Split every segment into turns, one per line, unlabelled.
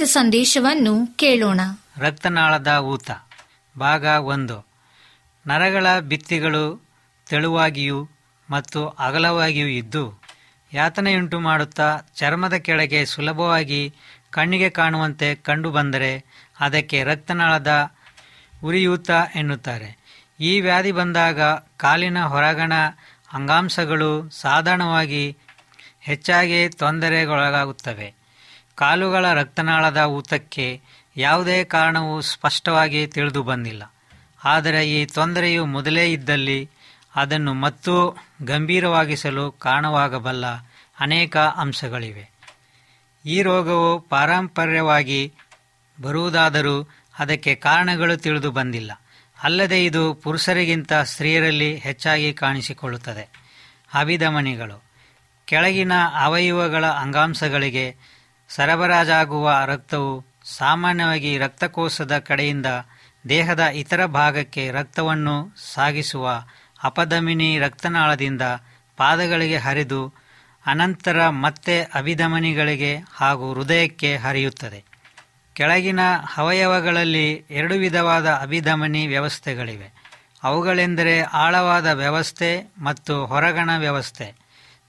ಆರೋಗ್ಯದ ಸಂದೇಶವನ್ನು ಕೇಳೋಣ.
ರಕ್ತನಾಳದ ಊತ, ಭಾಗ ಒಂದು. ನರಗಳ ಭಿತ್ತಿಗಳು ತೆಳುವಾಗಿಯೂ ಮತ್ತು ಅಗಲವಾಗಿಯೂ ಇದ್ದು, ಯಾತನೆಯುಂಟು ಮಾಡುತ್ತಾ ಚರ್ಮದ ಕೆಳಗೆ ಸುಲಭವಾಗಿ ಕಣ್ಣಿಗೆ ಕಾಣುವಂತೆ ಕಂಡುಬಂದರೆ ಅದಕ್ಕೆ ರಕ್ತನಾಳದ ಉರಿಯೂತ ಎನ್ನುತ್ತಾರೆ. ಈ ವ್ಯಾಧಿ ಬಂದಾಗ ಕಾಲಿನ ಹೊರಗಣ ಅಂಗಾಂಶಗಳು ಸಾಧಾರಣವಾಗಿ ಹೆಚ್ಚಾಗಿ ತೊಂದರೆಗೊಳಗಾಗುತ್ತವೆ. ಕಾಲುಗಳ ರಕ್ತನಾಳದ ಊತಕ್ಕೆ ಯಾವುದೇ ಕಾರಣವೂ ಸ್ಪಷ್ಟವಾಗಿ ತಿಳಿದು ಬಂದಿಲ್ಲ. ಆದರೆ ಈ ತೊಂದರೆಯು ಮೊದಲೇ ಇದ್ದಲ್ಲಿ ಅದನ್ನು ಮತ್ತೂ ಗಂಭೀರವಾಗಿಸಲು ಕಾರಣವಾಗಬಲ್ಲ ಅನೇಕ ಅಂಶಗಳಿವೆ. ಈ ರೋಗವು ಪಾರಂಪರ್ಯವಾಗಿ ಬರುವುದಾದರೂ ಅದಕ್ಕೆ ಕಾರಣಗಳು ತಿಳಿದು ಬಂದಿಲ್ಲ. ಅಲ್ಲದೆ ಇದು ಪುರುಷರಿಗಿಂತ ಸ್ತ್ರೀಯರಲ್ಲಿ ಹೆಚ್ಚಾಗಿ ಕಾಣಿಸಿಕೊಳ್ಳುತ್ತದೆ. ಅಭಿಧಮನಿಗಳು. ಕೆಳಗಿನ ಅವಯವಗಳ ಅಂಗಾಂಶಗಳಿಗೆ ಸರಬರಾಜಾಗುವ ರಕ್ತವು ಸಾಮಾನ್ಯವಾಗಿ ರಕ್ತಕೋಶದ ಕಡೆಯಿಂದ ದೇಹದ ಇತರ ಭಾಗಕ್ಕೆ ರಕ್ತವನ್ನು ಸಾಗಿಸುವ ಅಪಧಮಿನಿ ರಕ್ತನಾಳದಿಂದ ಪಾದಗಳಿಗೆ ಹರಿದು ಅನಂತರ ಮತ್ತೆ ಅಭಿಧಮನಿಗಳಿಗೆ ಹಾಗೂ ಹೃದಯಕ್ಕೆ ಹರಿಯುತ್ತದೆ. ಕೆಳಗಿನ ಅವಯವಗಳಲ್ಲಿ ಎರಡು ವಿಧವಾದ ಅಭಿಧಮನಿ ವ್ಯವಸ್ಥೆಗಳಿವೆ. ಅವುಗಳೆಂದರೆ ಆಳವಾದ ವ್ಯವಸ್ಥೆ ಮತ್ತು ಹೊರಗಣ ವ್ಯವಸ್ಥೆ.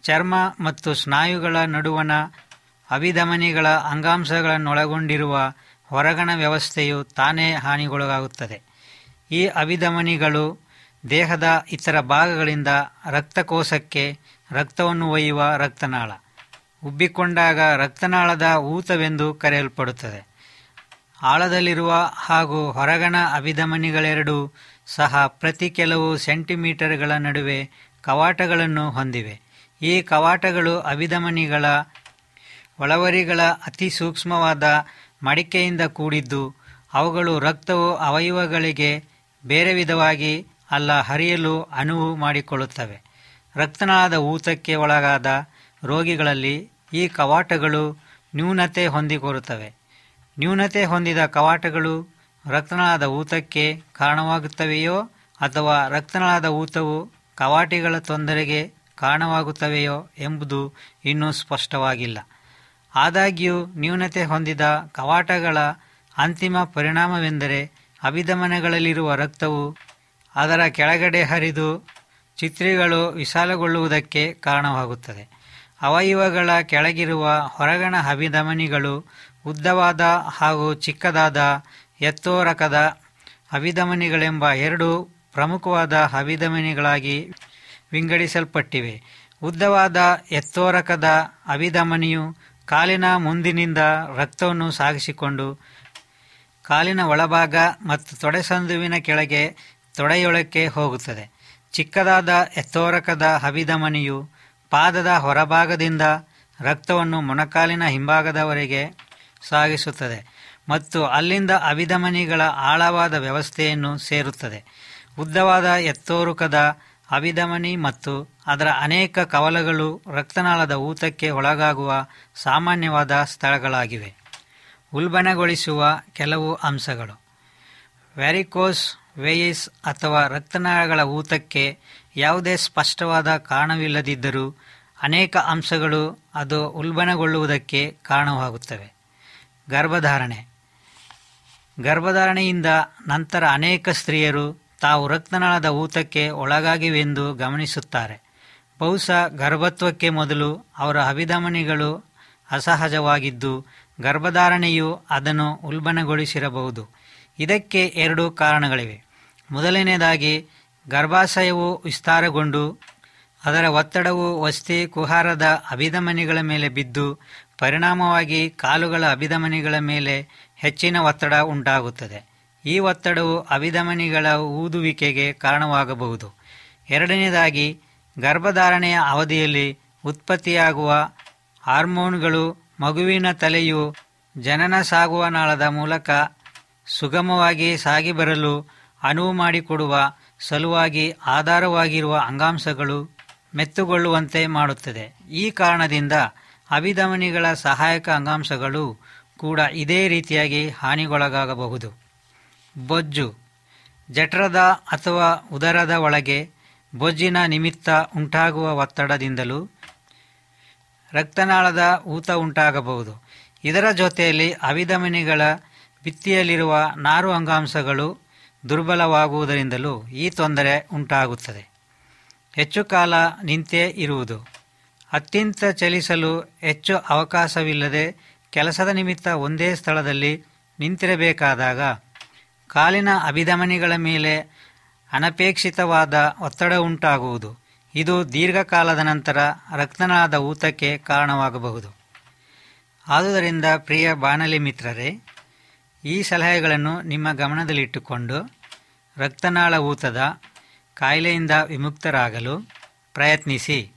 ಚರ್ಮ ಮತ್ತು ಸ್ನಾಯುಗಳ ನಡುವಣ ಅಭಿಧಮನಿಗಳ ಅಂಗಾಂಶಗಳನ್ನೊಳಗೊಂಡಿರುವ ಹೊರಗಣ ವ್ಯವಸ್ಥೆಯು ತಾನೇ ಹಾನಿಗೊಳಗಾಗುತ್ತದೆ. ಈ ಅಭಿಧಮನಿಗಳು ದೇಹದ ಇತರ ಭಾಗಗಳಿಂದ ರಕ್ತಕೋಶಕ್ಕೆ ರಕ್ತವನ್ನು ಒಯ್ಯುವ ರಕ್ತನಾಳ. ಉಬ್ಬಿಕೊಂಡಾಗ ರಕ್ತನಾಳದ ಊತವೆಂದು ಕರೆಯಲ್ಪಡುತ್ತದೆ. ಆಳದಲ್ಲಿರುವ ಹಾಗೂ ಹೊರಗಣ ಅಭಿಧಮನಿಗಳೆರಡೂ ಸಹ ಪ್ರತಿ ಕೆಲವು ಸೆಂಟಿಮೀಟರ್ಗಳ ನಡುವೆ ಕವಾಟಗಳನ್ನು ಹೊಂದಿವೆ. ಈ ಕವಾಟಗಳು ಅಭಿಧಮನಿಗಳ ಒಳವರಿಗಳ ಅತಿ ಸೂಕ್ಷ್ಮವಾದ ಮಡಿಕೆಯಿಂದ ಕೂಡಿದ್ದು, ಅವುಗಳು ರಕ್ತವು ಅವಯವಗಳಿಗೆ ಬೇರೆ ವಿಧವಾಗಿ ಅಲ್ಲ, ಹರಿಯಲು ಅನುವು ಮಾಡಿಕೊಳ್ಳುತ್ತವೆ. ರಕ್ತನಾದ ಊತಕ್ಕೆ ಒಳಗಾದ ರೋಗಿಗಳಲ್ಲಿ ಈ ಕವಾಟಗಳು ನ್ಯೂನತೆ ಹೊಂದಿಕೊರುತ್ತವೆ. ನ್ಯೂನತೆ ಹೊಂದಿದ ಕವಾಟಗಳು ರಕ್ತನಾದ ಊತಕ್ಕೆ ಕಾರಣವಾಗುತ್ತವೆಯೋ ಅಥವಾ ರಕ್ತನಾದ ಊತವು ಕವಾಟಿಗಳ ತೊಂದರೆಗೆ ಕಾರಣವಾಗುತ್ತವೆಯೋ ಎಂಬುದು ಇನ್ನೂ ಸ್ಪಷ್ಟವಾಗಿಲ್ಲ. ಆದಾಗ್ಯೂ ನ್ಯೂನತೆ ಹೊಂದಿದ ಕವಾಟಗಳ ಅಂತಿಮ ಪರಿಣಾಮವೆಂದರೆ ಅಭಿಧಮನಗಳಲ್ಲಿರುವ ರಕ್ತವು ಅದರ ಕೆಳಗಡೆ ಹರಿದು ಚಿತ್ರಿಗಳು ವಿಶಾಲಗೊಳ್ಳುವುದಕ್ಕೆ ಕಾರಣವಾಗುತ್ತದೆ. ಅವಯವಗಳ ಕೆಳಗಿರುವ ಹೊರಗಣ ಅಭಿಧಮನಿಗಳು ಉದ್ದವಾದ ಹಾಗೂ ಚಿಕ್ಕದಾದ ಎತ್ತೋರಕದ ಅಭಿಧಮನಿಗಳೆಂಬ ಎರಡು ಪ್ರಮುಖವಾದ ಅಭಿಧಮನಿಗಳಾಗಿ ವಿಂಗಡಿಸಲ್ಪಟ್ಟಿವೆ. ಉದ್ದವಾದ ಎತ್ತೋರಕದ ಅಭಿಧಮನಿಯು ಕಾಲಿನ ಮುಂದಿನಿಂದ ರಕ್ತವನ್ನು ಸಾಗಿಸಿಕೊಂಡು ಕಾಲಿನ ಒಳಭಾಗ ಮತ್ತು ತೊಡೆಸಂದುವಿನ ಕೆಳಗೆ ತೊಡೆಯೊಳಕ್ಕೆ ಹೋಗುತ್ತದೆ. ಚಿಕ್ಕದಾದ ಎತ್ತೋರಕದ ಹವಿದಮನಿಯು ಪಾದದ ಹೊರಭಾಗದಿಂದ ರಕ್ತವನ್ನು ಮೊಣಕಾಲಿನ ಹಿಂಭಾಗದವರೆಗೆ ಸಾಗಿಸುತ್ತದೆ ಮತ್ತು ಅಲ್ಲಿಂದ ಅಭಿಧಮನಿಗಳ ಆಳವಾದ ವ್ಯವಸ್ಥೆಯನ್ನು ಸೇರುತ್ತದೆ. ಉದ್ದವಾದ ಎತ್ತೋರುಕದ ಅಭಿಧಮನಿ ಮತ್ತು ಅದರ ಅನೇಕ ಕವಲಗಳು ರಕ್ತನಾಳದ ಊತಕ್ಕೆ ಒಳಗಾಗುವ ಸಾಮಾನ್ಯವಾದ ಸ್ಥಳಗಳಾಗಿವೆ. ಉಲ್ಬಣಗೊಳಿಸುವ ಕೆಲವು ಅಂಶಗಳು. ವ್ಯಾರಿಕೋಸ್ ವೇಯಿಸ್ ಅಥವಾ ರಕ್ತನಾಳಗಳ ಊತಕ್ಕೆ ಯಾವುದೇ ಸ್ಪಷ್ಟವಾದ ಕಾರಣವಿಲ್ಲದಿದ್ದರೂ ಅನೇಕ ಅಂಶಗಳು ಅದು ಉಲ್ಬಣಗೊಳ್ಳುವುದಕ್ಕೆ ಕಾರಣವಾಗುತ್ತವೆ. ಗರ್ಭಧಾರಣೆ. ಗರ್ಭಧಾರಣೆಯಿಂದ ನಂತರ ಅನೇಕ ಸ್ತ್ರೀಯರು ತಾವು ರಕ್ತನಾಳದ ಊತಕ್ಕೆ ಒಳಗಾಗಿವೆಂದು ಗಮನಿಸುತ್ತಾರೆ. ಬಹುಶಃ ಗರ್ಭತ್ವಕ್ಕೆ ಮೊದಲು ಅವರ ಅಭಿಧಮನಿಗಳು ಅಸಹಜವಾಗಿದ್ದು ಗರ್ಭಧಾರಣೆಯು ಅದನ್ನು ಉಲ್ಬಣಗೊಳಿಸಿರಬಹುದು. ಇದಕ್ಕೆ ಎರಡು ಕಾರಣಗಳಿವೆ. ಮೊದಲನೆಯದಾಗಿ, ಗರ್ಭಾಶಯವು ವಿಸ್ತಾರಗೊಂಡು ಅದರ ಒತ್ತಡವು ವಸ್ತಿ ಕುಹಾರದ ಅಭಿಧಮನಿಗಳ ಮೇಲೆ ಬಿದ್ದು ಪರಿಣಾಮವಾಗಿ ಕಾಲುಗಳ ಅಭಿಧಮನಿಗಳ ಮೇಲೆ ಹೆಚ್ಚಿನ ಒತ್ತಡ ಉಂಟಾಗುತ್ತದೆ. ಈ ಒತ್ತಡವು ಅಭಿಧಮನಿಗಳ ಊದುವಿಕೆಗೆ ಕಾರಣವಾಗಬಹುದು. ಎರಡನೇದಾಗಿ ಗರ್ಭಧಾರಣೆಯ ಅವಧಿಯಲ್ಲಿ ಉತ್ಪತ್ತಿಯಾಗುವ ಹಾರ್ಮೋನ್ಗಳು ಮಗುವಿನ ತಲೆಯು ಜನನ ಸಾಗುವ ನಾಳದ ಮೂಲಕ ಸುಗಮವಾಗಿ ಸಾಗಿ ಬರಲು ಅನುವು ಮಾಡಿಕೊಡುವ ಸಲುವಾಗಿ ಆಧಾರವಾಗಿರುವ ಅಂಗಾಂಶಗಳು ಮೆತ್ತುಗೊಳ್ಳುವಂತೆ ಮಾಡುತ್ತದೆ. ಈ ಕಾರಣದಿಂದ ಅಭಿಧಮನಿಗಳ ಸಹಾಯಕ ಅಂಗಾಂಶಗಳು ಕೂಡ ಇದೇ ರೀತಿಯಾಗಿ ಹಾನಿಗೊಳಗಾಗಬಹುದು. ಬೊಜ್ಜು, ಜಠರದ ಅಥವಾ ಉದರದ ಒಳಗೆ ಬೊಜ್ಜಿನ ನಿಮಿತ್ತ ಉಂಟಾಗುವ ಒತ್ತಡದಿಂದಲೂ ರಕ್ತನಾಳದ ಊತ ಉಂಟಾಗಬಹುದು. ಇದರ ಜೊತೆಯಲ್ಲಿ ಅವಿಧಮನಿಗಳ ಭಿತ್ತಿಯಲ್ಲಿರುವ ನಾರು ಅಂಗಾಂಶಗಳು ದುರ್ಬಲವಾಗುವುದರಿಂದಲೂ ಈ ತೊಂದರೆ ಉಂಟಾಗುತ್ತದೆ. ಹೆಚ್ಚು ಕಾಲ ನಿಂತೇ ಇರುವುದು. ಅತ್ಯಂತ ಚಲಿಸಲು ಹೆಚ್ಚು ಅವಕಾಶವಿಲ್ಲದೆ ಕೆಲಸದ ನಿಮಿತ್ತ ಒಂದೇ ಸ್ಥಳದಲ್ಲಿ ನಿಂತಿರಬೇಕಾದಾಗ ಕಾಲಿನ ಅಭಿಧಮನಿಗಳ ಮೇಲೆ ಅನಪೇಕ್ಷಿತವಾದ ಒತ್ತಡ ಉಂಟಾಗುವುದು. ಇದು ದೀರ್ಘಕಾಲದ ನಂತರ ರಕ್ತನಾಳದ ಊತಕ್ಕೆ ಕಾರಣವಾಗಬಹುದು. ಆದುದರಿಂದ ಪ್ರಿಯ ಬಾಣಲಿ ಮಿತ್ರರೇ, ಈ ಸಲಹೆಗಳನ್ನು ನಿಮ್ಮ ಗಮನದಲ್ಲಿಟ್ಟುಕೊಂಡು ರಕ್ತನಾಳ ಊತದ ಕಾಯಿಲೆಯಿಂದ ವಿಮುಕ್ತರಾಗಲು ಪ್ರಯತ್ನಿಸಿ.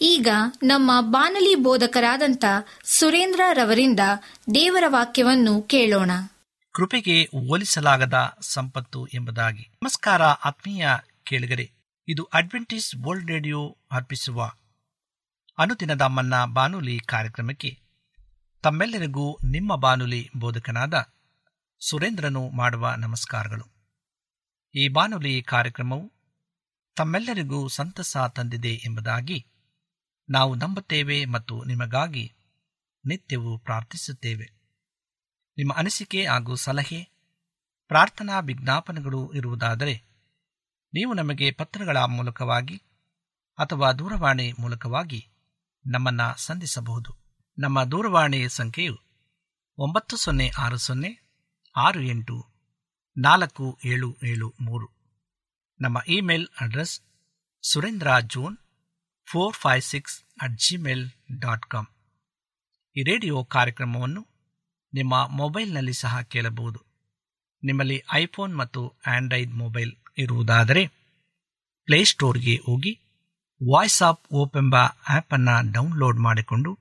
ಈಗ ನಮ್ಮ ಬಾನಲಿ ಬೋಧಕರಾದಂಥ ಸುರೇಂದ್ರ ರವರಿಂದ ದೇವರ ವಾಕ್ಯವನ್ನು ಕೇಳೋಣ.
ಕೃಪೆಗೆ ಹೋಲಿಸಲಾಗದ ಸಂಪತ್ತು ಎಂಬುದಾಗಿ. ನಮಸ್ಕಾರ ಆತ್ಮೀಯ ಕೇಳಿಗರೆ, ಇದು ಅಡ್ವೆಂಟಿಸ್ ವರ್ಲ್ಡ್ ರೇಡಿಯೋ ಅರ್ಪಿಸುವ ಅನುದಿನದ ಮನ್ನ ಬಾನುಲಿ ಕಾರ್ಯಕ್ರಮಕ್ಕೆ ತಮ್ಮೆಲ್ಲರಿಗೂ ನಿಮ್ಮ ಬಾನುಲಿ ಬೋಧಕನಾದ ಸುರೇಂದ್ರನು ಮಾಡುವ ನಮಸ್ಕಾರಗಳು. ಈ ಬಾನುಲಿ ಕಾರ್ಯಕ್ರಮವು ತಮ್ಮೆಲ್ಲರಿಗೂ ಸಂತಸ ತಂದಿದೆ ಎಂಬುದಾಗಿ ನಾವು ನಂಬುತ್ತೇವೆ ಮತ್ತು ನಿಮಗಾಗಿ ನಿತ್ಯವೂ ಪ್ರಾರ್ಥಿಸುತ್ತೇವೆ. ನಿಮ್ಮ ಅನಿಸಿಕೆ ಹಾಗೂ ಸಲಹೆ, ಪ್ರಾರ್ಥನಾ ವಿಜ್ಞಾಪನೆಗಳು ಇರುವುದಾದರೆ ನೀವು ನಮಗೆ ಪತ್ರಗಳ ಮೂಲಕವಾಗಿ ಅಥವಾ ದೂರವಾಣಿ ಮೂಲಕವಾಗಿ ನಮ್ಮನ್ನು ಸಂಧಿಸಬಹುದು. ನಮ್ಮ ದೂರವಾಣಿ ಸಂಖ್ಯೆಯು ಒಂಬತ್ತು ಸೊನ್ನೆ ಆರು ಸೊನ್ನೆ ಆರು ಎಂಟು ನಾಲ್ಕು ಏಳು ಏಳು ಮೂರು. ನಮ್ಮ email address Surendra John four five six at Gmail dot com. ಈ ರೇಡಿಯೋ ಕಾರ್ಯಕ್ರಮವನ್ನು ನಿಮ್ಮ ಮೊಬೈಲ್ನಲ್ಲಿ ಸಹ ಕೇಳಬಹುದು. ನಿಮ್ಮಲ್ಲಿ ಐಫೋನ್ ಮತ್ತು ಆಂಡ್ರಾಯ್ಡ್ ಮೊಬೈಲ್ ಇರುವುದಾದರೆ ಪ್ಲೇಸ್ಟೋರ್ಗೆ ಹೋಗಿ ವಾಯ್ಸ್ ಆಫ್ ಓಪ್ ಎಂಬ ಆ್ಯಪನ್ನು ಡೌನ್ಲೋಡ್ ಮಾಡಿಕೊಂಡು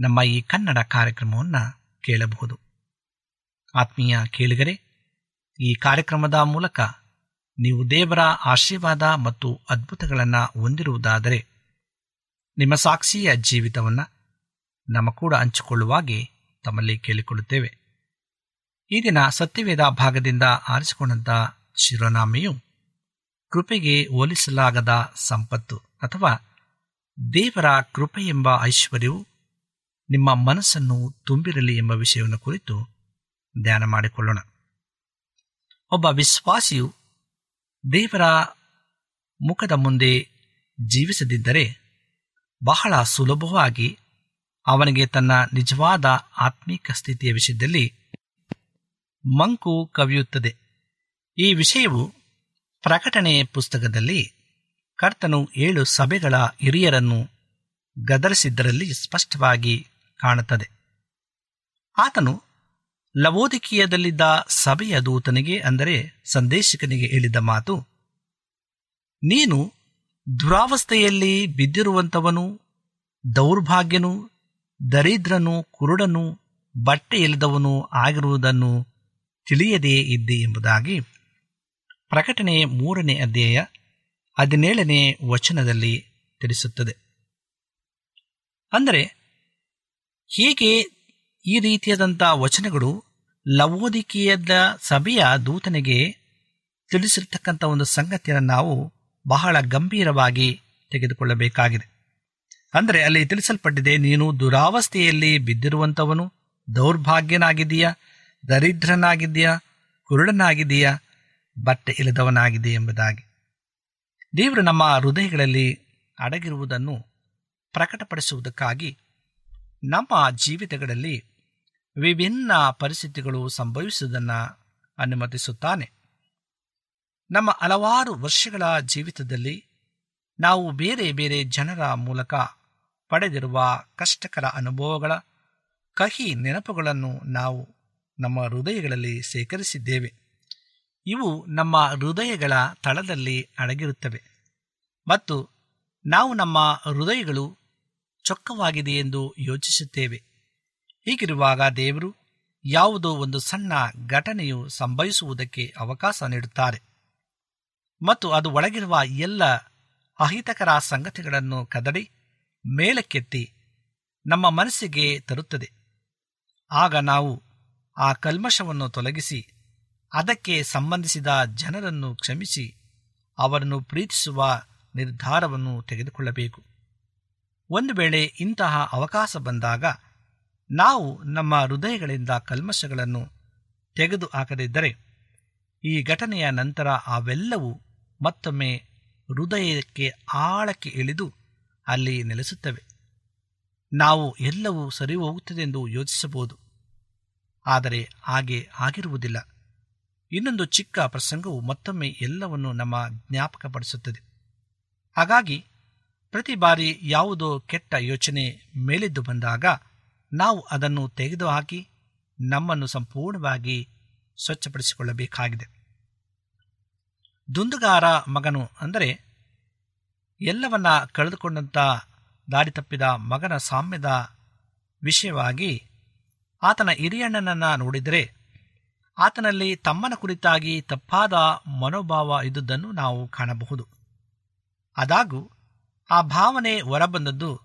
ನಮ್ಮ ಈ ಕನ್ನಡ ಕಾರ್ಯಕ್ರಮವನ್ನು ಕೇಳಬಹುದು. ಆತ್ಮೀಯ ಕೇಳಿಗರೆ, ಈ ಕಾರ್ಯಕ್ರಮದ ಮೂಲಕ ನೀವು ದೇವರ ಆಶೀರ್ವಾದ ಮತ್ತು ಅದ್ಭುತಗಳನ್ನು ಹೊಂದಿರುವುದಾದರೆ ನಿಮ್ಮ ಸಾಕ್ಷಿಯ ಜೀವಿತವನ್ನು ನಮ್ಮ ಕೂಡ ಹಂಚಿಕೊಳ್ಳುವಾಗೆ ತಮ್ಮಲ್ಲಿ ಕೇಳಿಕೊಳ್ಳುತ್ತೇವೆ. ಈ ದಿನ ಸತ್ಯವೇದ ಭಾಗದಿಂದ ಆರಿಸಿಕೊಂಡಂಥ ಶಿರೋನಾಮೆಯು ಕೃಪೆಗೆ ಹೋಲಿಸಲಾಗದ ಸಂಪತ್ತು ಅಥವಾ ದೇವರ ಕೃಪೆ ಎಂಬ ಐಶ್ವರ್ಯವು ನಿಮ್ಮ ಮನಸ್ಸನ್ನು ತುಂಬಿರಲಿ ಎಂಬ ವಿಷಯವನ್ನು ಕುರಿತು ಧ್ಯಾನ ಮಾಡಿಕೊಳ್ಳೋಣ. ಒಬ್ಬ ವಿಶ್ವಾಸಿಯು ದೇವರ ಮುಖದ ಮುಂದೆ ಜೀವಿಸದಿದ್ದರೆ ಬಹಳ ಸುಲಭವಾಗಿ ಅವನಿಗೆ ತನ್ನ ನಿಜವಾದ ಆತ್ಮೀಕ ಸ್ಥಿತಿಯ ವಿಷಯದಲ್ಲಿ ಮಂಕು ಕವಿಯುತ್ತದೆ. ಈ ವಿಷಯವು ಪ್ರಕಟಣೆ ಪುಸ್ತಕದಲ್ಲಿ ಕರ್ತನು ಏಳು ಸಭೆಗಳ ಹಿರಿಯರನ್ನು ಗದರಿಸಿದ್ದರಲ್ಲಿ ಸ್ಪಷ್ಟವಾಗಿ ಕಾಣುತ್ತದೆ. ಆತನು ಲವೋದಿಕೀಯದಲ್ಲಿದ್ದ ಸಭೆಯ ದೂತನಿಗೆ ಅಂದರೆ ಸಂದೇಶಕನಿಗೆ ಹೇಳಿದ ಮಾತು, ನೀನು ದುರಾವಸ್ಥೆಯಲ್ಲಿ ಬಿದ್ದಿರುವಂಥವನು, ದೌರ್ಭಾಗ್ಯನು ದರಿದ್ರನು ಕುರುಡನು ಬಟ್ಟೆ ಇಲ್ಲದವನು ಆಗಿರುವುದನ್ನು ತಿಳಿಯದೇ ಇದ್ದೆ ಎಂಬುದಾಗಿ ಪ್ರಕಟಣೆ ಮೂರನೇ ಅಧ್ಯಾಯ ಹದಿನೇಳನೇ ವಚನದಲ್ಲಿ ತಿಳಿಸುತ್ತದೆ. ಅಂದರೆ, ಹೀಗೆ ಈ ರೀತಿಯಾದಂಥ ವಚನಗಳು ಲವೋದಿಕೀಯದ ಸಭೆಯ ದೂತನಿಗೆ ತಿಳಿಸಿರ್ತಕ್ಕಂಥ ಒಂದು ಸಂಗತಿಯನ್ನು ನಾವು ಬಹಳ ಗಂಭೀರವಾಗಿ ತೆಗೆದುಕೊಳ್ಳಬೇಕಾಗಿದೆ. ಅಂದರೆ ಅಲ್ಲಿ ತಿಳಿಸಲ್ಪಟ್ಟಿದೆ, ನೀನು ದುರಾವಸ್ಥೆಯಲ್ಲಿ ಬಿದ್ದಿರುವಂಥವನು ದೌರ್ಭಾಗ್ಯನಾಗಿದೆಯಾ ದರಿದ್ರನಾಗಿದೆಯಾ ಕುರುಡನಾಗಿದೆಯಾ ಬಟ್ಟೆ ಇಲ್ಲದವನಾಗಿದೆ ಎಂಬುದಾಗಿ. ದೇವರು ನಮ್ಮ ಹೃದಯಗಳಲ್ಲಿ ಅಡಗಿರುವುದನ್ನು ಪ್ರಕಟಪಡಿಸುವುದಕ್ಕಾಗಿ ನಮ್ಮ ಜೀವಿತಗಳಲ್ಲಿ ವಿಭಿನ್ನ ಪರಿಸ್ಥಿತಿಗಳು ಸಂಭವಿಸುವುದನ್ನು ಅನುಮತಿಸುತ್ತಾನೆ. ನಮ್ಮ ಹಲವಾರು ವರ್ಷಗಳ ಜೀವಿತದಲ್ಲಿ ನಾವು ಬೇರೆ ಬೇರೆ ಜನರ ಮೂಲಕ ಪಡೆದಿರುವ ಕಷ್ಟಕರ ಅನುಭವಗಳ ಕಹಿ ನೆನಪುಗಳನ್ನು ನಾವು ನಮ್ಮ ಹೃದಯಗಳಲ್ಲಿ ಶೇಖರಿಸಿದ್ದೇವೆ. ಇವು ನಮ್ಮ ಹೃದಯಗಳ ತಳದಲ್ಲಿ ಅಡಗಿರುತ್ತವೆ ಮತ್ತು ನಾವು ನಮ್ಮ ಹೃದಯಗಳು ಚೊಕ್ಕವಾಗಿದೆ ಎಂದು ಯೋಚಿಸುತ್ತೇವೆ. ಹೀಗಿರುವಾಗ ದೇವರು ಯಾವುದೋ ಒಂದು ಸಣ್ಣ ಘಟನೆಯು ಸಂಭವಿಸುವುದಕ್ಕೆ ಅವಕಾಶ ನೀಡುತ್ತಾರೆ ಮತ್ತು ಅದು ಒಳಗಿರುವ ಎಲ್ಲ ಅಹಿತಕರ ಸಂಗತಿಗಳನ್ನು ಕದಡಿ ಮೇಲಕ್ಕೆತ್ತಿ ನಮ್ಮ ಮನಸ್ಸಿಗೆ ತರುತ್ತದೆ. ಆಗ ನಾವು ಆ ಕಲ್ಮಶವನ್ನು ತೊಲಗಿಸಿ ಅದಕ್ಕೆ ಸಂಬಂಧಿಸಿದ ಜನರನ್ನು ಕ್ಷಮಿಸಿ ಅವರನ್ನು ಪ್ರೀತಿಸುವ ನಿರ್ಧಾರವನ್ನು ತೆಗೆದುಕೊಳ್ಳಬೇಕು. ಒಂದು ವೇಳೆ ಇಂತಹ ಅವಕಾಶ ಬಂದಾಗ ನಾವು ನಮ್ಮ ಹೃದಯಗಳಿಂದ ಕಲ್ಮಶಗಳನ್ನು ತೆಗೆದು ಹಾಕದಿದ್ದರೆ ಈ ಘಟನೆಯ ನಂತರ ಅವೆಲ್ಲವೂ ಮತ್ತೊಮ್ಮೆ ಹೃದಯಕ್ಕೆ ಆಳಕ್ಕೆ ಇಳಿದು ಅಲ್ಲಿ ನೆಲೆಸುತ್ತವೆ. ನಾವು ಎಲ್ಲವೂ ಸರಿ ಹೋಗುತ್ತದೆಂದು ಯೋಚಿಸಬಹುದು. ಆದರೆ ಹಾಗೆ ಆಗಿರುವುದಿಲ್ಲ. ಇನ್ನೊಂದು ಚಿಕ್ಕ ಪ್ರಸಂಗವು ಮತ್ತೊಮ್ಮೆ ಎಲ್ಲವನ್ನು ನಮ್ಮ ಜ್ಞಾಪಕಪಡಿಸುತ್ತದೆ. ಹಾಗಾಗಿ, ಪ್ರತಿ ಬಾರಿ ಯಾವುದೋ ಕೆಟ್ಟ ಯೋಚನೆ ಮೇಲೆದ್ದು ಬಂದಾಗ ನಾವು ಅದನ್ನು ತೆಗೆದುಹಾಕಿ ನಮ್ಮನ್ನು ಸಂಪೂರ್ಣವಾಗಿ ಸ್ವಚ್ಛಪಡಿಸಿಕೊಳ್ಳಬೇಕಾಗಿದೆ. ದುಂದುಗಾರ ಮಗನು ಅಂದರೆ ಎಲ್ಲವನ್ನ ಕಳೆದುಕೊಂಡಂತ ದಾರಿ ತಪ್ಪಿದ ಮಗನ ಸಾಮ್ಯದ ವಿಷಯವಾಗಿ ಆತನ ಹಿರಿಯಣ್ಣನನ್ನು ನೋಡಿದರೆ ಆತನಲ್ಲಿ ತಮ್ಮನ ಕುರಿತಾಗಿ ತಪ್ಪಾದ ಮನೋಭಾವ ಇದ್ದುದನ್ನು ನಾವು ಕಾಣಬಹುದು. ಆದಾಗೂ ಆ ಭಾವನೆ ಹೊರಬಂದದ್ದು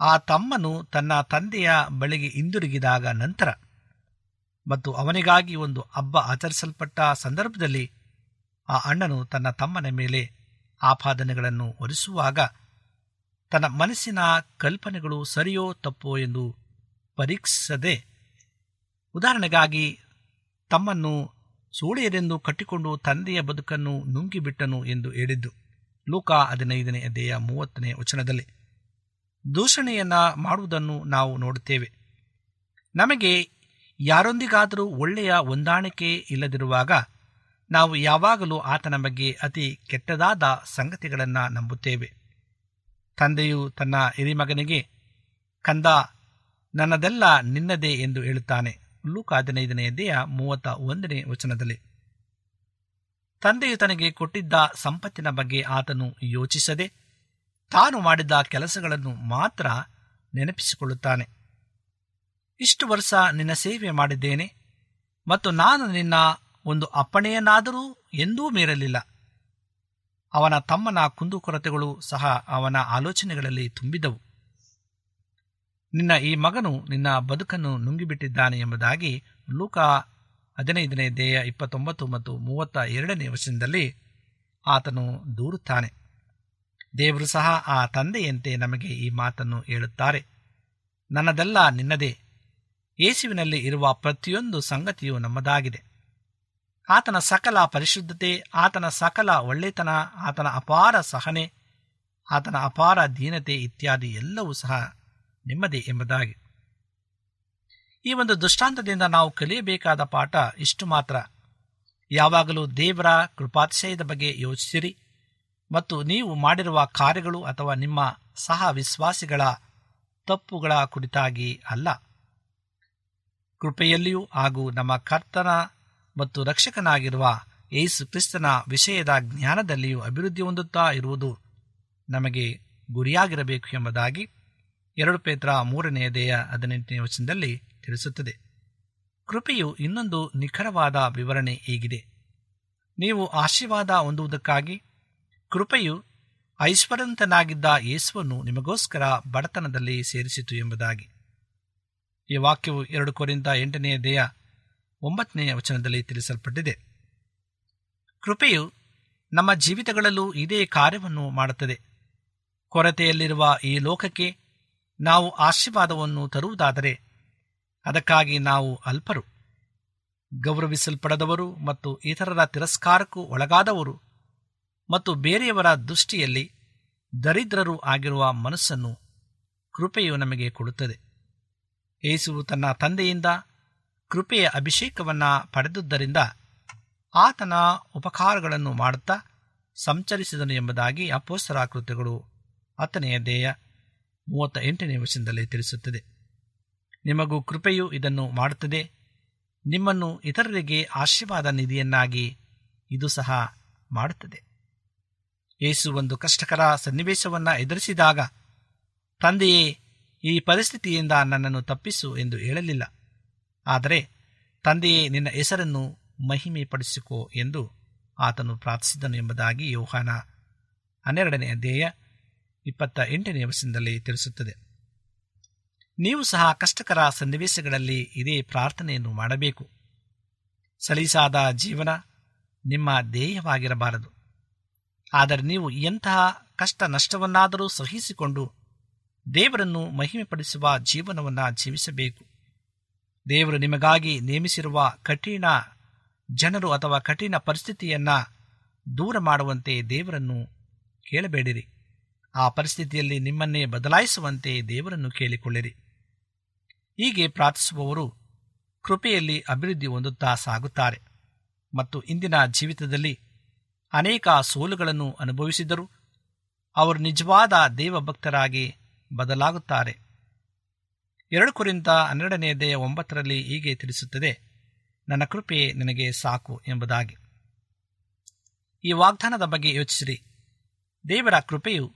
ಆ ತಮ್ಮನು ತನ್ನ ತಂದೆಯ ಬಳಿಗೆ ಹಿಂದಿರುಗಿದಾಗ ನಂತರ ಮತ್ತು ಅವನಿಗಾಗಿ ಒಂದು ಹಬ್ಬ ಆಚರಿಸಲ್ಪಟ್ಟ ಸಂದರ್ಭದಲ್ಲಿ ಆ ಅಣ್ಣನು ತನ್ನ ತಮ್ಮನ ಮೇಲೆ ಆಪಾದನೆಗಳನ್ನು ಹೊರಿಸುವಾಗ ತನ್ನ ಮನಸ್ಸಿನ ಕಲ್ಪನೆಗಳು ಸರಿಯೋ ತಪ್ಪೋ ಎಂದು ಪರೀಕ್ಷಿಸದೆ ಉದಾಹರಣೆಗಾಗಿ ತಮ್ಮನ್ನು ಸೋಳೆಯರೆಂದು ಕಟ್ಟಿಕೊಂಡು ತಂದೆಯ ಬದುಕನ್ನು ನುಂಗಿಬಿಟ್ಟನು ಎಂದು ಹೇಳಿದ್ದು. ಲೋಕ ಹದಿನೈದನೇ ಅಧ್ಯಾಯ ಮೂವತ್ತನೇ ವಚನದಲ್ಲಿ ದೂಷಣೆಯನ್ನು ಮಾಡುವುದನ್ನು ನಾವು ನೋಡುತ್ತೇವೆ. ನಮಗೆ ಯಾರೊಂದಿಗಾದರೂ ಒಳ್ಳೆಯ ಹೊಂದಾಣಿಕೆ ಇಲ್ಲದಿರುವಾಗ ನಾವು ಯಾವಾಗಲೂ ಆತನ ಬಗ್ಗೆ ಅತಿ ಕೆಟ್ಟದಾದ ಸಂಗತಿಗಳನ್ನು ನಂಬುತ್ತೇವೆ. ತಂದೆಯು ತನ್ನ ಹಿರಿಮಗನಿಗೆ, ಕಂದ, ನನ್ನದೆಲ್ಲ ನಿನ್ನದೇ ಎಂದು ಹೇಳುತ್ತಾನೆ. ಲೂಕ ಹದಿನೈದನೇ ದೇಹ ಮೂವತ್ತ ಒಂದನೇ ವಚನದಲ್ಲಿ. ತಂದೆಯು ತನಗೆ ಕೊಟ್ಟಿದ್ದ ಸಂಪತ್ತಿನ ಬಗ್ಗೆ ಆತನು ಯೋಚಿಸದೆ, ತಾನು ಮಾಡಿದ ಕೆಲಸಗಳನ್ನು ಮಾತ್ರ ನೆನಪಿಸಿಕೊಳ್ಳುತ್ತಾನೆ. ಇಷ್ಟು ವರ್ಷ ನಿನ್ನ ಸೇವೆ ಮಾಡಿದ್ದೇನೆ ಮತ್ತು ನಾನು ನಿನ್ನ ಒಂದು ಅಪ್ಪಣೆಯನ್ನಾದರೂ ಎಂದೂ ಮೀರಲಿಲ್ಲ. ಅವನ ತಮ್ಮನ ಕುಂದುಕೊರತೆಗಳು ಸಹ ಅವನ ಆಲೋಚನೆಗಳಲ್ಲಿ ತುಂಬಿದವು ನಿನ್ನ ಈ ಮಗನು ನಿನ್ನ ಬದುಕನ್ನು ನುಂಗಿಬಿಟ್ಟಿದ್ದಾನೆ ಎಂಬುದಾಗಿ ಲೂಕ ಹದಿನೈದನೇ ದೇಹ ಇಪ್ಪತ್ತೊಂಬತ್ತು ಮತ್ತು ಮೂವತ್ತ ಎರಡನೇ ವರ್ಷದಲ್ಲಿ ಆತನು ದೂರುತ್ತಾನೆ. ದೇವರು ಸಹ ಆ ತಂದೆಯಂತೆ ನಮಗೆ ಈ ಮಾತನ್ನು ಹೇಳುತ್ತಾರೆ. ನನ್ನದೆಲ್ಲ ನಿನ್ನದೇ. ಯೇಸುವಿನಲ್ಲಿ ಇರುವ ಪ್ರತಿಯೊಂದು ಸಂಗತಿಯು ನಮ್ಮದಾಗಿದೆ. ಆತನ ಸಕಲ ಪರಿಶುದ್ಧತೆ, ಆತನ ಸಕಲ ಒಳ್ಳೆತನ, ಆತನ ಅಪಾರ ಸಹನೆ, ಆತನ ಅಪಾರ ದೀನತೆ ಇತ್ಯಾದಿ ಎಲ್ಲವೂ ಸಹ ನಿಮ್ಮದೇ ಎಂಬುದಾಗಿ. ಈ ಒಂದು ದೃಷ್ಟಾಂತದಿಂದ ನಾವು ಕಲಿಯಬೇಕಾದ ಪಾಠ ಇಷ್ಟು ಮಾತ್ರ. ಯಾವಾಗಲೂ ದೇವರ ಕೃಪಾತಿಶಯದ ಬಗ್ಗೆ ಯೋಚಿಸಿರಿ ಮತ್ತು ನೀವು ಮಾಡಿರುವ ಕಾರ್ಯಗಳು ಅಥವಾ ನಿಮ್ಮ ಸಹ ವಿಶ್ವಾಸಿಗಳ ತಪ್ಪುಗಳ ಕುರಿತಾಗಿ ಅಲ್ಲ. ಕೃಪೆಯಲ್ಲಿಯೂ ಹಾಗೂ ನಮ್ಮ ಕರ್ತನ ಮತ್ತು ರಕ್ಷಕನಾಗಿರುವ ಯೇಸು ಕ್ರಿಸ್ತನ ವಿಷಯದ ಜ್ಞಾನದಲ್ಲಿಯೂ ಅಭಿವೃದ್ಧಿ ಹೊಂದುತ್ತಾ ಇರುವುದು ನಮಗೆ ಗುರಿಯಾಗಿರಬೇಕು ಎಂಬುದಾಗಿ ಎರಡು ಪೇತ್ರ ಮೂರನೆಯ ದೇಹ ಹದಿನೆಂಟನೇ ವಚನದಲ್ಲಿ ತಿಳಿಸುತ್ತದೆ. ಕೃಪೆಯು ಇನ್ನೊಂದು ನಿಖರವಾದ ವಿವರಣೆ ಹೀಗಿದೆ. ನೀವು ಆಶೀರ್ವಾದ ಹೊಂದುವುದಕ್ಕಾಗಿ ಕೃಪೆಯು ಐಶ್ವರ್ಯಂತನಾಗಿದ್ದ ಯೇಸುವನ್ನು ನಿಮಗೋಸ್ಕರ ಬಡತನದಲ್ಲಿ ಸೇರಿಸಿತು ಎಂಬುದಾಗಿ. ಈ ವಾಕ್ಯವು ಎರಡು ಕೊರಿಂದ ಎಂಟನೆಯ ದೇಹ ಒಂಬತ್ತನೆಯ ವಚನದಲ್ಲಿ ತಿಳಿಸಲ್ಪಟ್ಟಿದೆ. ಕೃಪೆಯು ನಮ್ಮ ಜೀವಿತಗಳಲ್ಲೂ ಇದೇ ಕಾರ್ಯವನ್ನು ಮಾಡುತ್ತದೆ. ಕೊರತೆಯಲ್ಲಿರುವ ಈ ಲೋಕಕ್ಕೆ ನಾವು ಆಶೀರ್ವಾದವನ್ನು ತರುವುದಾದರೆ ಅದಕ್ಕಾಗಿ ನಾವು ಅಲ್ಪರು. ಗೌರವಿಸಲ್ಪಡದವರು ಮತ್ತು ಇತರರ ತಿರಸ್ಕಾರಕ್ಕೂ ಒಳಗಾದವರು ಮತ್ತು ಬೇರೆಯವರ ದೃಷ್ಟಿಯಲ್ಲಿ ದರಿದ್ರರು ಆಗಿರುವ ಮನಸ್ಸನ್ನು ಕೃಪೆಯು ನಮಗೆ ಕೊಡುತ್ತದೆ. ಏಸುವು ತನ್ನ ತಂದೆಯಿಂದ ಕೃಪೆಯ ಅಭಿಷೇಕವನ್ನು ಪಡೆದುದರಿಂದ ಆತನ ಉಪಕಾರಗಳನ್ನು ಮಾಡುತ್ತಾ ಸಂಚರಿಸಿದನು ಎಂಬುದಾಗಿ ಅಪೋಸ್ತರ ಕೃತ್ಯಗಳು ಹತ್ತನೆಯ ದೇಹ ಮೂವತ್ತ ಎಂಟನೇ ವಚನದಲ್ಲಿ ತಿಳಿಸುತ್ತದೆ. ನಿಮಗೂ ಕೃಪೆಯು ಇದನ್ನು ಮಾಡುತ್ತದೆ. ನಿಮ್ಮನ್ನು ಇತರರಿಗೆ ಆಶೀರ್ವಾದ ನಿಧಿಯನ್ನಾಗಿ ಇದು ಸಹ ಮಾಡುತ್ತದೆ. ಯೇಸು ಒಂದು ಕಷ್ಟಕರ ಸನ್ನಿವೇಶವನ್ನು ಎದುರಿಸಿದಾಗ, ತಂದೆಯೇ, ಈ ಪರಿಸ್ಥಿತಿಯಿಂದ ನನ್ನನ್ನು ತಪ್ಪಿಸು ಎಂದು ಹೇಳಲಿಲ್ಲ. ಆದರೆ ತಂದೆಯೇ ನಿನ್ನ ಹೆಸರನ್ನು ಮಹಿಮೆಪಡಿಸಿಕೋ ಎಂದು ಆತನು ಪ್ರಾರ್ಥಿಸಿದನು ಎಂಬುದಾಗಿ ಯೋಹಾನ ಹನ್ನೆರಡನೇ ಅಧ್ಯಾಯ ಇಪ್ಪತ್ತ ಎಂಟನೇ ವರ್ಷದಲ್ಲಿ ತಿಳಿಸುತ್ತದೆ. ನೀವು ಸಹ ಕಷ್ಟಕರ ಸನ್ನಿವೇಶಗಳಲ್ಲಿ ಇದೇ ಪ್ರಾರ್ಥನೆಯನ್ನು ಮಾಡಬೇಕು. ಸಲೀಸಾದ ಜೀವನ ನಿಮ್ಮ ಧ್ಯೇಯವಾಗಿರಬಾರದು. ಆದರೆ ನೀವು ಎಂತಹ ಕಷ್ಟ ನಷ್ಟವನ್ನಾದರೂ ಸಹಿಸಿಕೊಂಡು ದೇವರನ್ನು ಮಹಿಮೆಪಡಿಸುವ ಜೀವನವನ್ನು ಜೀವಿಸಬೇಕು. ದೇವರು ನಿಮಗಾಗಿ ನೇಮಿಸಿರುವ ಕಠಿಣ ಜನರು ಅಥವಾ ಕಠಿಣ ಪರಿಸ್ಥಿತಿಯನ್ನು ದೂರ ಮಾಡುವಂತೆ ದೇವರನ್ನು ಕೇಳಬೇಡಿರಿ. ಆ ಪರಿಸ್ಥಿತಿಯಲ್ಲಿ ನಿಮ್ಮನ್ನೇ ಬದಲಾಯಿಸುವಂತೆ ದೇವರನ್ನು ಕೇಳಿಕೊಳ್ಳಿರಿ. ಹೀಗೆ ಪ್ರಾರ್ಥಿಸುವವರು ಕೃಪೆಯಲ್ಲಿ ಅಭಿವೃದ್ಧಿ ಹೊಂದುತ್ತಾ ಸಾಗುತ್ತಾರೆ ಮತ್ತು ಇಂದಿನ ಜೀವಿತದಲ್ಲಿ ಅನೇಕ ಸೋಲುಗಳನ್ನು ಅನುಭವಿಸಿದರು ಅವರು ನಿಜವಾದ ದೇವಭಕ್ತರಾಗಿ ಬದಲಾಗುತ್ತಾರೆ. ಎರಡು ಕುರಿತ ಹನ್ನೆರಡನೇ ದೇಹ ಒಂಬತ್ತರಲ್ಲಿ ಹೀಗೆ ತಿಳಿಸುತ್ತದೆ, ನನ್ನ ಕೃಪೆ ನಿನಗೆ ಸಾಕು ಎಂಬುದಾಗಿ. ಈ ವಾಗ್ದಾನದ ಬಗ್ಗೆ ಯೋಚಿಸಿರಿ. ದೇವರ ಕೃಪೆಯು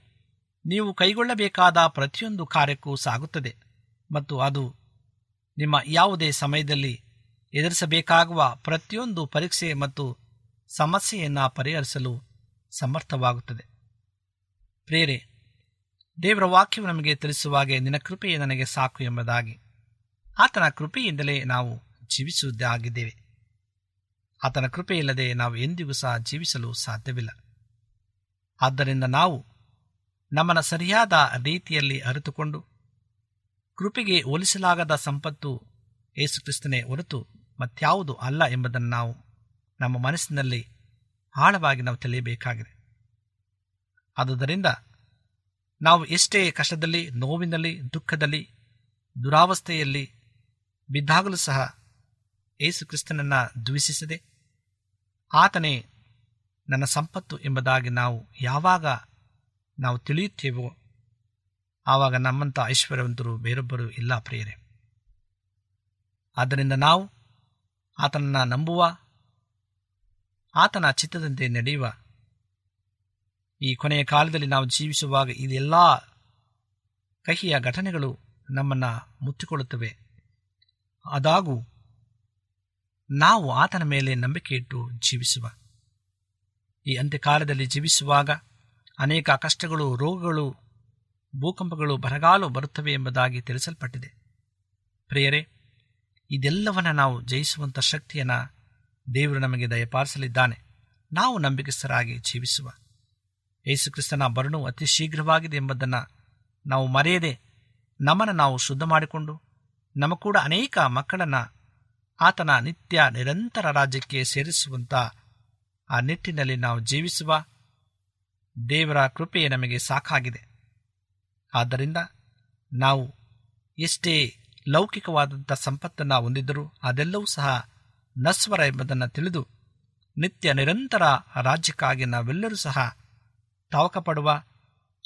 ನೀವು ಕೈಗೊಳ್ಳಬೇಕಾದ ಪ್ರತಿಯೊಂದು ಕಾರ್ಯಕ್ಕೂ ಸಾಗುತ್ತದೆ ಮತ್ತು ಅದು ನಿಮ್ಮ ಯಾವುದೇ ಸಮಯದಲ್ಲಿ ಎದುರಿಸಬೇಕಾಗುವ ಪ್ರತಿಯೊಂದು ಪರೀಕ್ಷೆ ಮತ್ತು ಸಮಸ್ಯೆಯನ್ನು ಪರಿಹರಿಸಲು ಸಮರ್ಥವಾಗುತ್ತದೆ. ಪ್ರೇರೆ ದೇವರ ವಾಕ್ಯವು ನಮಗೆ ತಿಳಿಸುವಾಗೆ ನಿನ್ನ ಕೃಪೆಯೇ ನನಗೆ ಸಾಕು ಎಂಬುದಾಗಿ. ಆತನ ಕೃಪೆಯಿಂದಲೇ ನಾವು ಜೀವಿಸುವುದಾಗಿದ್ದೇವೆ. ಆತನ ಕೃಪೆಯಿಲ್ಲದೆ ನಾವು ಎಂದಿಗೂ ಸಹ ಜೀವಿಸಲು ಸಾಧ್ಯವಿಲ್ಲ. ಆದ್ದರಿಂದ ನಾವು ನಮ್ಮನ್ನು ಸರಿಯಾದ ರೀತಿಯಲ್ಲಿ ಅರಿತುಕೊಂಡು ಕೃಪೆಗೆ ಹೋಲಿಸಲಾಗದ ಸಂಪತ್ತು ಯೇಸುಕ್ರಿಸ್ತನೇ ಹೊರತು ಮತ್ಯಾವುದು ಅಲ್ಲ ಎಂಬುದನ್ನು ನಾವು ನಮ್ಮ ಮನಸ್ಸಿನಲ್ಲಿ ಆಳವಾಗಿ ನಾವು ತಿಳಿಯಬೇಕಾಗಿದೆ. ಆದುದರಿಂದ ನಾವು ಎಷ್ಟೇ ಕಷ್ಟದಲ್ಲಿ, ನೋವಿನಲ್ಲಿ, ದುಃಖದಲ್ಲಿ, ದುರಾವಸ್ಥೆಯಲ್ಲಿ ಬಿದ್ದಾಗಲೂ ಸಹ ಯೇಸು ಕ್ರಿಸ್ತನನ್ನು ದ್ವೇಷಿಸದೆ ಆತನೇ ನನ್ನ ಸಂಪತ್ತು ಎಂಬುದಾಗಿ ನಾವು ಯಾವಾಗ ನಾವು ತಿಳಿಯುತ್ತೇವೋ, ಆವಾಗ ನಮ್ಮಂಥ ಐಶ್ವರ್ಯವಂತರು ಬೇರೊಬ್ಬರು ಇಲ್ಲ ಪ್ರಿಯರೇ. ಆದ್ದರಿಂದ ನಾವು ಆತನನ್ನು ನಂಬುವ, ಆತನ ಚಿತ್ತದಂತೆ ನಡೆಯುವ ಈ ಕೊನೆಯ ಕಾಲದಲ್ಲಿ ನಾವು ಜೀವಿಸುವಾಗ ಇದೆಲ್ಲ ಕಹಿಯ ಘಟನೆಗಳು ನಮ್ಮನ್ನು ಮುಚ್ಚಿಕೊಳ್ಳುತ್ತವೆ ಅದಾಗೂ ನಾವು ಆತನ ಮೇಲೆ ನಂಬಿಕೆ ಇಟ್ಟು ಜೀವಿಸುವ. ಈ ಅಂತ್ಯಕಾಲದಲ್ಲಿ ಜೀವಿಸುವಾಗ ಅನೇಕ ಕಷ್ಟಗಳು, ರೋಗಗಳು, ಭೂಕಂಪಗಳು, ಬರಗಾಲು ಬರುತ್ತವೆ ಎಂಬುದಾಗಿ ತಿಳಿಸಲ್ಪಟ್ಟಿದೆ. ಪ್ರಿಯರೇ, ಇದೆಲ್ಲವನ್ನ ನಾವು ಜಯಿಸುವಂಥ ಶಕ್ತಿಯನ್ನು ದೇವರು ನಮಗೆ ದಯಪಾರಿಸಲಿದ್ದಾನೆ ನಾವು ನಂಬಿಕಸ್ಥರಾಗಿ ಜೀವಿಸುವ. ಯೇಸುಕ್ರಿಸ್ತನ ಬರಣು ಅತಿ ಶೀಘ್ರವಾಗಿದೆ ಎಂಬುದನ್ನು ನಾವು ಮರೆಯದೆ ನಮ್ಮನ್ನು ನಾವು ಶುದ್ಧ ಮಾಡಿಕೊಂಡು ನಮ್ಮ ಕೂಡ ಅನೇಕ ಮಕ್ಕಳನ್ನು ಆತನ ನಿತ್ಯ ನಿರಂತರ ರಾಜ್ಯಕ್ಕೆ ಸೇರಿಸುವಂಥ ಆ ನಿಟ್ಟಿನಲ್ಲಿ ನಾವು ಜೀವಿಸುವ ದೇವರ ಕೃಪೆಯೇ ನಮಗೆ ಸಾಕಾಗಿದೆ. ಆದ್ದರಿಂದ ನಾವು ಎಷ್ಟೇ ಲೌಕಿಕವಾದಂಥ ಸಂಪತ್ತನ್ನು ಹೊಂದಿದ್ದರೂ ಅದೆಲ್ಲವೂ ಸಹ ನಸ್ವರ ಎಂಬುದನ್ನು ತಿಳಿದು ನಿತ್ಯ ನಿರಂತರ ರಾಜ್ಯಕ್ಕಾಗಿ ನಾವೆಲ್ಲರೂ ಸಹ ತಾವಕ ಪಡುವ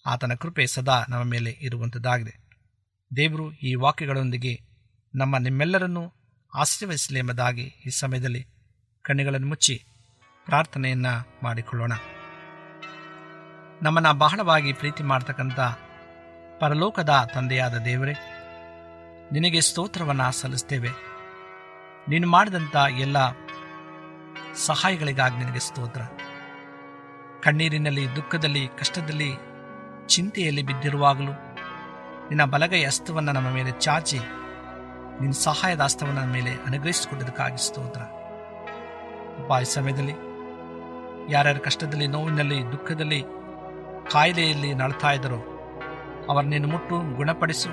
ಆತನ ಕೃಪೆ ಸದಾ ನಮ್ಮ ಮೇಲೆ ಇರುವಂಥದ್ದಾಗಿದೆ ದೇವರು ಈ ವಾಕ್ಯಗಳೊಂದಿಗೆ ನಮ್ಮ ನಿಮ್ಮೆಲ್ಲರನ್ನೂ ಆಶೀರ್ವದಿಸಲಿ ಎಂಬುದಾಗಿ ಈ ಸಮಯದಲ್ಲಿ ಕಣ್ಣುಗಳನ್ನು ಮುಚ್ಚಿ ಪ್ರಾರ್ಥನೆಯನ್ನ ಮಾಡಿಕೊಳ್ಳೋಣ. ನಮ್ಮನ್ನು ಬಹಳವಾಗಿ ಪ್ರೀತಿ ಮಾಡ್ತಕ್ಕಂಥ ಪರಲೋಕದ ತಂದೆಯಾದ ದೇವರೇ, ನಿನಗೆ ಸ್ತೋತ್ರವನ್ನು ಸಲ್ಲಿಸ್ತೇವೆ. ನೀನು ಮಾಡಿದಂಥ ಎಲ್ಲ ಸಹಾಯಗಳಿಗಾಗಿ ನಿನಗೆ ಸ್ತೋತ್ರ. ಕಣ್ಣೀರಿನಲ್ಲಿ, ದುಃಖದಲ್ಲಿ, ಕಷ್ಟದಲ್ಲಿ, ಚಿಂತೆಯಲ್ಲಿ ಬಿದ್ದಿರುವಾಗಲೂ ನಿನ್ನ ಬಲಗೈ ಹಸ್ತವನ್ನು ನಮ್ಮ ಮೇಲೆ ಚಾಚಿ, ನಿನ್ನ ಸಹಾಯದ ಹಸ್ತವನ್ನು ನಮ್ಮ ಮೇಲೆ ಅನುಗ್ರಹಿಸಿಕೊಟ್ಟದಕ್ಕಾಗಿ ಸ್ತೋತ್ರ. ಅಪ್ಪ, ಈ ಸಮಯದಲ್ಲಿ ಯಾರ್ಯಾರ ಕಷ್ಟದಲ್ಲಿ, ನೋವಿನಲ್ಲಿ, ದುಃಖದಲ್ಲಿ, ಕಾಯಿಲೆಯಲ್ಲಿ ನಳ್ತಾ ಇದ್ದರೋ ಅವರ ನಿನ್ನ ಮುಟ್ಟು, ಗುಣಪಡಿಸು,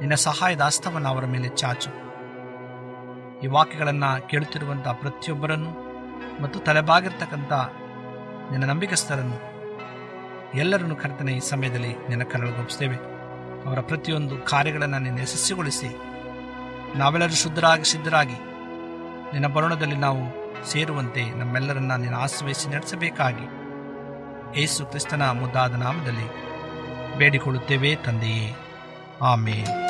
ನಿನ್ನ ಸಹಾಯದ ಹಸ್ತವನ್ನು ಅವರ ಮೇಲೆ ಚಾಚು. ಈ ವಾಕ್ಯಗಳನ್ನು ಕೇಳುತ್ತಿರುವಂಥ ಪ್ರತಿಯೊಬ್ಬರನ್ನು ಮತ್ತು ತಲೆಬಾಗಿರ್ತಕ್ಕಂಥ ನಿನ್ನ ನಂಬಿಕಸ್ಥರನ್ನು ಎಲ್ಲರನ್ನು ಕರ್ತನೆ ಈ ಸಮಯದಲ್ಲಿ ನಿನ್ನ ಕರಳುಗೊಪ್ಪಿಸ್ತೇವೆ ಅವರ ಪ್ರತಿಯೊಂದು ಕಾರ್ಯಗಳನ್ನು ನಿನ್ನ ಯಶಸ್ವಿಗೊಳಿಸಿ ನಾವೆಲ್ಲರೂ ಶುದ್ಧರಾಗಿ ಸಿದ್ಧರಾಗಿ ನಿನ್ನ ಬರುಣದಲ್ಲಿ ನಾವು ಸೇರುವಂತೆ ನಮ್ಮೆಲ್ಲರನ್ನ ನಿನ್ನ ಆಶ್ರಯಿಸಿ ನಡೆಸಬೇಕಾಗಿ ಏಸು ಕ್ರಿಸ್ತನ ಮುದ್ದಾದ ನಾಮದಲ್ಲಿ ಬೇಡಿಕೊಳ್ಳುತ್ತೇವೆ ತಂದೆಯೇ. ಆಮೇಲೆ